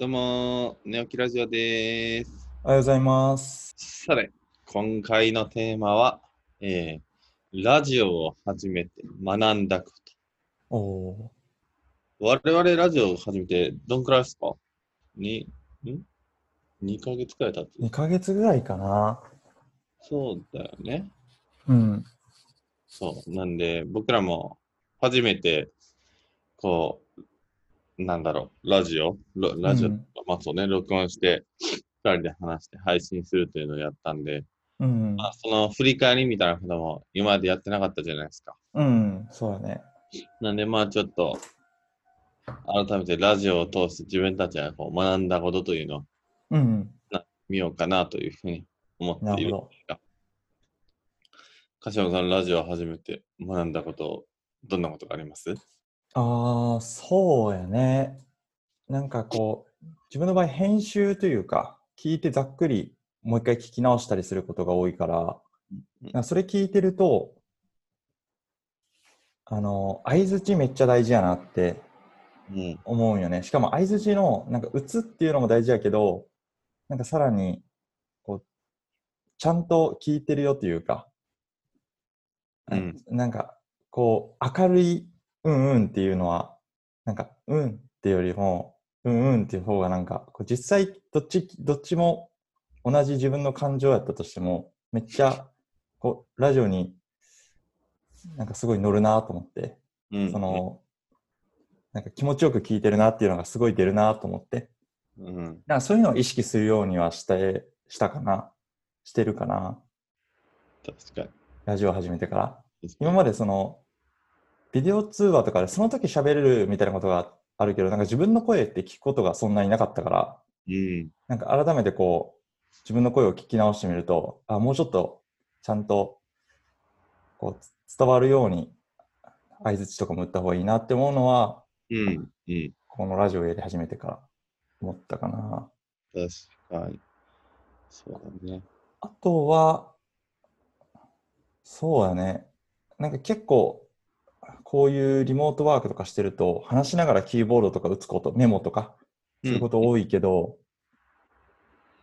どうも、寝起きラジオです。おはようございます。さて、今回のテーマは、えー、ラジオを始めて学んだこと。おお我々ラジオを始めてどんくらいですか？に、ん ?2 ヶ月くらい経つ？ー、2ヶ月ぐらいかな。そうだよね。うん。そう。なんで、僕らも初めて、こう、なんだろう、ラジオ？ララジオ、うんまあそうね、録音して、二人で話して配信するというのをやったんで、うん。まあ、その振り返りみたいなことも今までやってなかったじゃないですか。うん。そうだね。なんでまあちょっと、改めてラジオを通して自分たちがこう学んだことというのをうん。見ようかなというふうに思っているんですが。柏さん、ラジオを始めて学んだこと、どんなことがあります？ああ、そうやね。なんかこう、自分の場合、編集というか、聞いてざっくりもう一回聞き直したりすることが多いから、なそれ聞いてると、あの、相づちめっちゃ大事やなってうん。思うんよね。しかも相づちの、なんか打つっていうのも大事やけど、なんかさらに、こう、ちゃんと聞いてるよというか、うんなんか、こう、明るい、うんうんっていうのは、なんか、うんってよりも、うんうんっていう方がなんか、こう実際、どっち、どっちも同じ自分の感情やったとしても、めっちゃ、こう、ラジオに、なんかすごい乗るなと思って、うん。その、なんか気持ちよく聞いてるなっていうのがすごい出るなと思って、うん、なんかそういうのを意識するようにはして、したかな、してるかな、確かに。ラジオ始めてから。今までその、ビデオ通話とかでその時喋れるみたいなことがあるけど、なんか自分の声って聞くことがそんなになかったから、うん。なんか改めてこう、自分の声を聞き直してみると、あ、もうちょっとちゃんと、こう、伝わるように、相づちとかも打った方がいいなって思うのは、うん。うん。このラジオをやり始めてから思ったかな。確かに。そうだね。あとは、そうだね。なんか結構、こういうリモートワークとかしてると、話しながらキーボードとか打つこと、メモとか、そういうこと多いけど、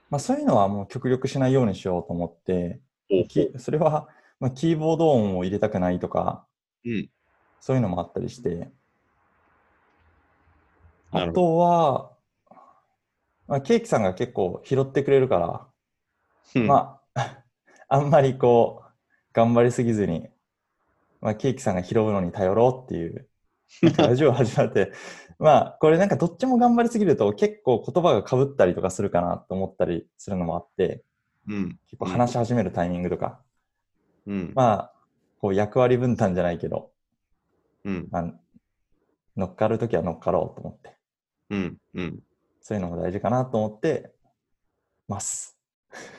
まあそういうのはもう極力しないようにしようと思って、それは、まあ、キーボード音を入れたくないとか、うん。そういうのもあったりして、あ。とは、まあ、ケーキさんが結構拾ってくれるから、うんまあ、あんまりこう、頑張りすぎずに、まあ、ケーキさんが拾うのに頼ろうっていう、ラジオ始まって、まあ、これなんかどっちも頑張りすぎると結構言葉が被ったりとかするかなと思ったりするのもあって、うん。結構話し始めるタイミングとか、うん。まあ、こう役割分担じゃないけど、うん。まあ、乗っかるときは乗っかろうと思って、うん。うん。そういうのも大事かなと思ってます。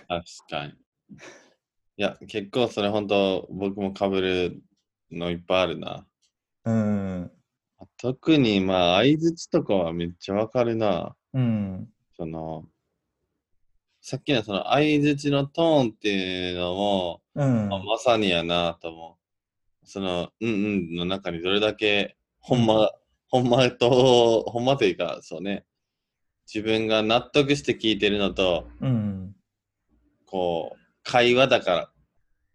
確かに。いや、結構それ本当僕も被るのいっぱいあるな。うん。特にまあ相づちとかはめっちゃわかるな。うん。その、さっきのその相づちのトーンっていうのも、うん。まさにやなと思う。その、うんうんの中にどれだけ、ほんま、ほんまと、ほんまというか、そうね、自分が納得して聞いてるのと、うん。こう、会話だから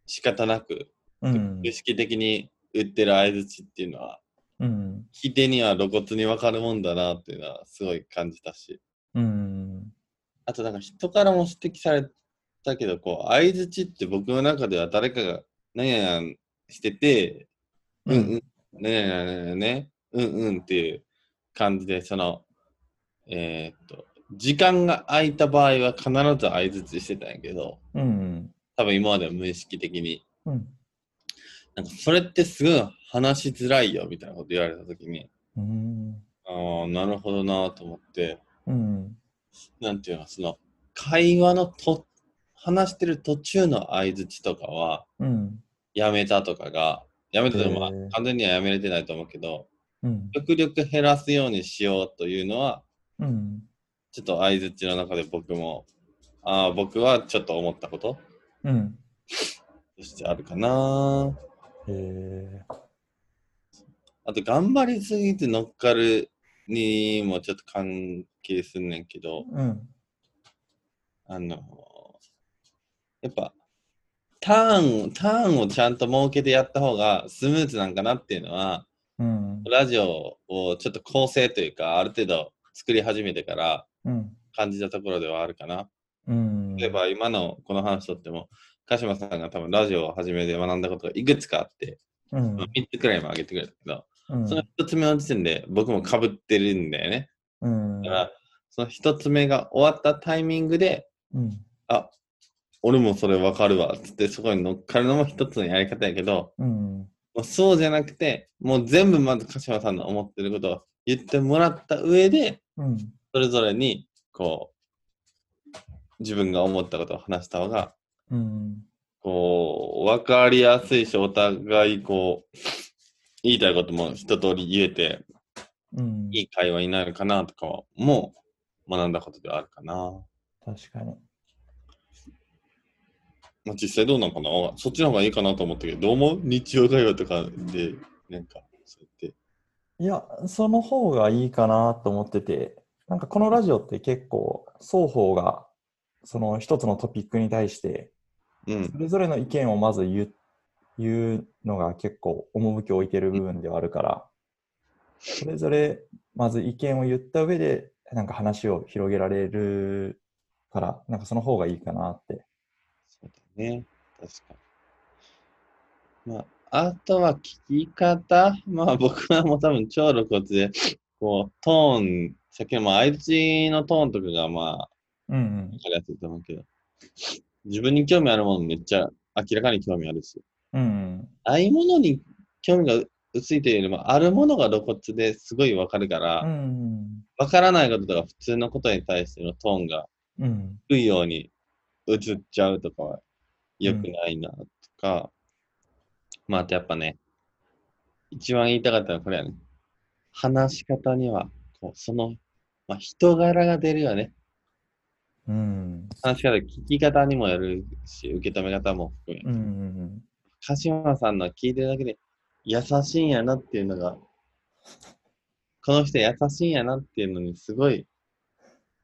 仕方なく、うん。意識的に打ってる相づちっていうのは、うん。聞き手には露骨に分かるもんだなっていうのはすごい感じたし。うん。あとなんか人からも指摘されたけど、こう、相づちって僕の中では誰かが何やなんしてて、うんうん、ねえねえねえねえ、うんうんっていう感じで、その、えーっと、時間が空いた場合は必ず相づちしてたんやけど、うん。多分今までは無意識的に。うん。なんかそれってすごい話しづらいよみたいなこと言われたときに、うん。ああ、なるほどなと思って、うん。なんていうの、その、会話のと、話してる途中の相づちとかは、うん。やめたとかが、やめたとか、まあ完全にはやめれてないと思うけど、うん。極力減らすようにしようというのは、うん。ちょっと相づちの中で僕も、ああ、僕はちょっと思ったことうん。としてあるかな。へえ。あと、頑張りすぎて乗っかるにもちょっと関係すんねんけど、うん。あの、やっぱ、ターン、ターンをちゃんと設けてやった方がスムーズなんかなっていうのは、うん。ラジオをちょっと構成というか、ある程度作り始めてからうん。感じたところではあるかな。うん。例えば今のこの話とっても、鹿島さんが多分ラジオを始めて学んだことがいくつかあって、うん。3つくらいも挙げてくれたけど、うん。その1つ目の時点で僕も被ってるんだよね。うん。だから、その1つ目が終わったタイミングで、うん。あ、俺もそれ分かるわ、つってそこに乗っかるのも一つのやり方やけど、うん。そうじゃなくて、もう全部まず鹿島さんの思ってることを言ってもらった上で、うん。それぞれに、こう、自分が思ったことを話した方が、うん。こう、分かりやすいし、お互い、こう、言いたいことも一通り言えて、うん。いい会話になるかなとかは、もう学んだことではあるかな。確かに。まあ、実際どうなのかな？そっちの方がいいかなと思ったけど、どう思う日曜会話とかで、なんか、そうやって。いや、その方がいいかなと思ってて、なんかこのラジオって結構双方がその一つのトピックに対してうんそ。れぞれの意見をまず言う言うのが結構趣を置いてる部分ではあるから、それぞれまず意見を言った上でなんか話を広げられるから、なんかその方がいいかなって。そうだね。確かに。まあ、あとは聞き方。まあ、僕はもう多分超露骨で、こう、トーン、さっきのまあ相槌のトーンとかがまあ、うんわかりやすいと思うけど、自分に興味あるものめっちゃ明らかに興味あるし、うん。うん。ああいうものに興味が薄いというよりも、あるものが露骨ですごいわかるから、わ、うん。からないこととか普通のことに対してのトーンがうん。低いように映っちゃうとかは良くないなとか、まあ、あとやっぱね、一番言いたかったのはこれやね。話し方には、こうその、まあ、人柄が出るよね。うん。話し方、聞き方にもよるし、受け止め方も含め。うん。鹿島さんの聞いてるだけで優しいんやなっていうのが、この人優しいんやなっていうのにすごい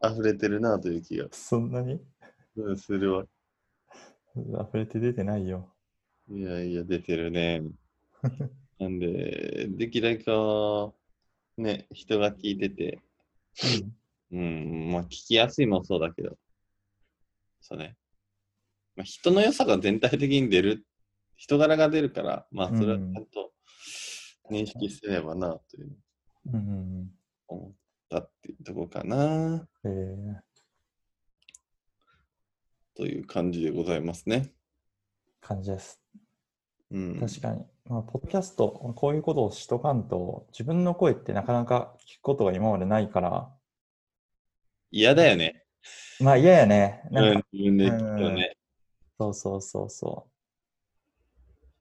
溢れてるなという気がそんなに？うんするわ。溢れて出てないよ。いやいや、出てるね。なんで、できるだけこう、ね、人が聞いてて、うん、まあ聞きやすいもそうだけど、そうね。まあ、人の良さが全体的に出る、人柄が出るから、まあそれはちゃんと認識すればな、といううん。うん。思ったっていうところかな、えー、という感じでございますね。感じです。うん。確かに。まあ、ポッドキャスト、こういうことをしとかんと、自分の声ってなかなか聞くことが今までないから、嫌だよね。まあ嫌やね。うなんか、ん、自分でね。そうそうそうそう。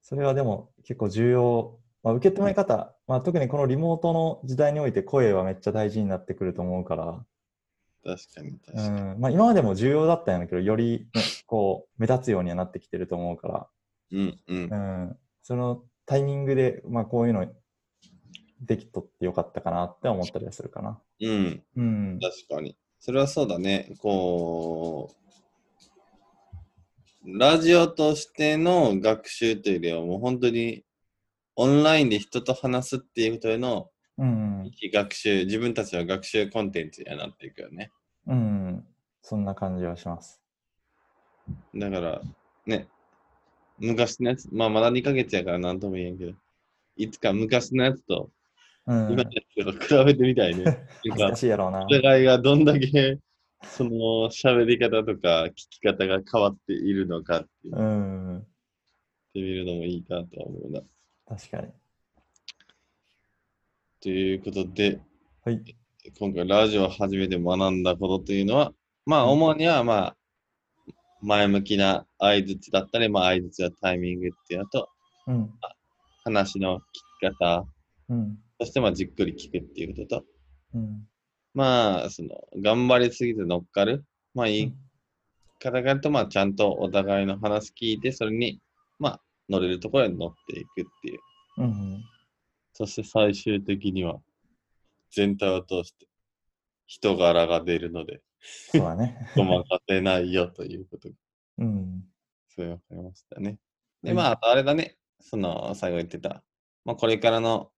それはでも結構重要。まあ、受け止め方、まあ、特にこのリモートの時代において声はめっちゃ大事になってくると思うから、確かに、確うかに。んまあ、今までも重要だったんやけど、より、ね、こう目立つようにはなってきてると思うから、うん、うんう。ん、そのタイミングで、まあ、こういうのできとってよかったかなって思ったりはするかな。うん。うん。確かに。それはそうだね。こう、ラジオとしての学習というよりは、もう本当にオンラインで人と話すっていうことへのうん。学習、自分たちの学習コンテンツにはなっていくよね。うん。そんな感じはします。だから、ね、昔のやつ、まあまだ2ヶ月やから何とも言えんけど、いつか昔のやつとうん。今のやつと比べてみたいね。なん恥ずかかしいやろうなお。互いがどんだけ その喋り方とか聞き方が変わっているのかっていううん。見てみるのもいいかとは思うな。確かに。ということで、はい。今回ラジオを始めて学んだことというのは、まあうん主にはまあ前向きな相づちだったり、まあ相づちのタイミングっていうのと、うん。話の聞き方、うん。そしてまあじっくり聞くっていうことと、うん。まあその頑張りすぎず乗っかる、まあいい方々とまあちゃんとお互いの話聞いて、それにまあ乗れるところに乗っていくっていう。うん。そして最終的には全体を通して人柄が出るので、そうだね。ごまかせないよということが、うん。そうわかりましたね。で、はいまあ、あとあれだね、その、最後言ってた、まあ、これからの、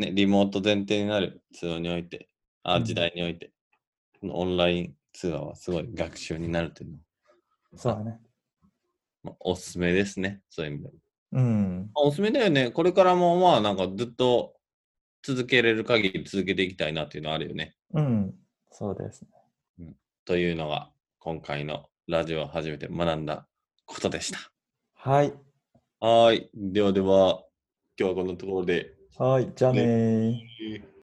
ね、リモート前提になる通話において、あうん時代において、このオンライン通話はすごい学習になるというのは、そうだね。まあ、おすすめですね、そういう意味で。うん。おすすめだよね。これからもまあなんかずっと続けれる限り続けていきたいなっていうのはあるよね。うん。そうですね。というのが今回のラジオを初めて学んだことでした。はい。はーい。ではでは、今日はこんなところで。はい。じゃあねー。えー